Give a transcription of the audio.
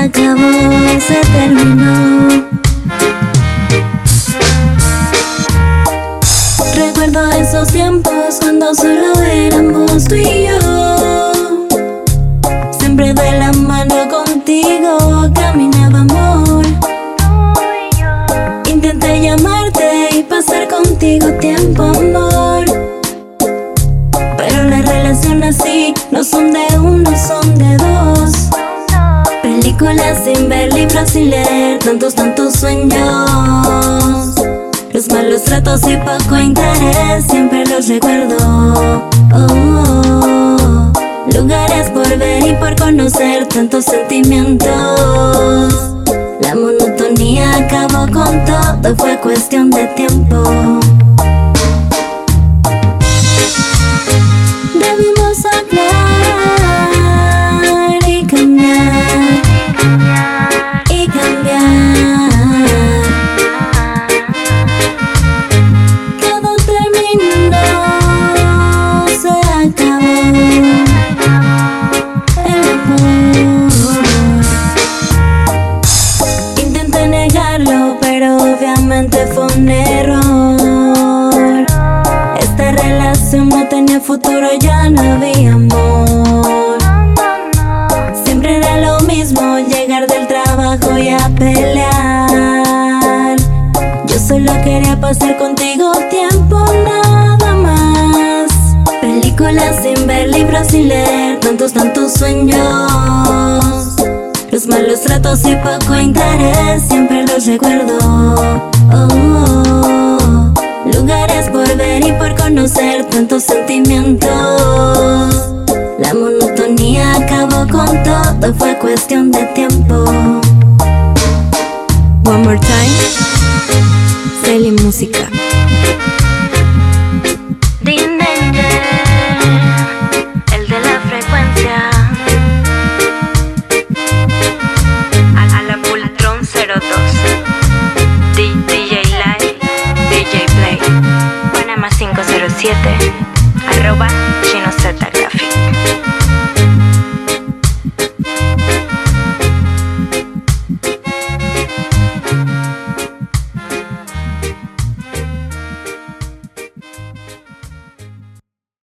acabó, se terminó. Recuerdo esos tiempos cuando solo éramos tú y yo. Siempre de la mano contigo caminando. Sin ver, libros sin leer, tantos, tantos sueños. Los malos tratos y poco interés, siempre los recuerdo. Oh, lugares por ver y por conocer, tantos sentimientos. La monotonía acabó con todo, fue cuestión de tiempo. Contigo tiempo, nada más. Películas leer libros sin leer tantos, tantos sueños. Los malos tratos y poco interés siempre los recuerdo. Oh, oh. Lugares por ver y por conocer tantos sentimientos. La monotonía acabó con todo, fue cuestión de tiempo. One more time. Celi Música. 07 arroba Graphic.